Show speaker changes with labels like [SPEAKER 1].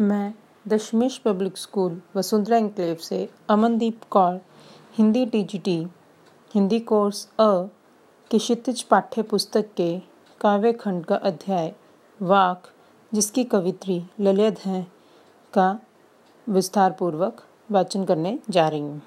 [SPEAKER 1] मैं दशमेश public school Vasundhara enclave से Amandeep Kaur, Hindi TGT Hindi course अ के क्षितिज पाठ्य पुस्तक के काव्य खंड का अध्याय, वाक, जिसकी कवित्री ललित हैं, का विस्तारपूर्वक वाचन करने जा रही हूँ।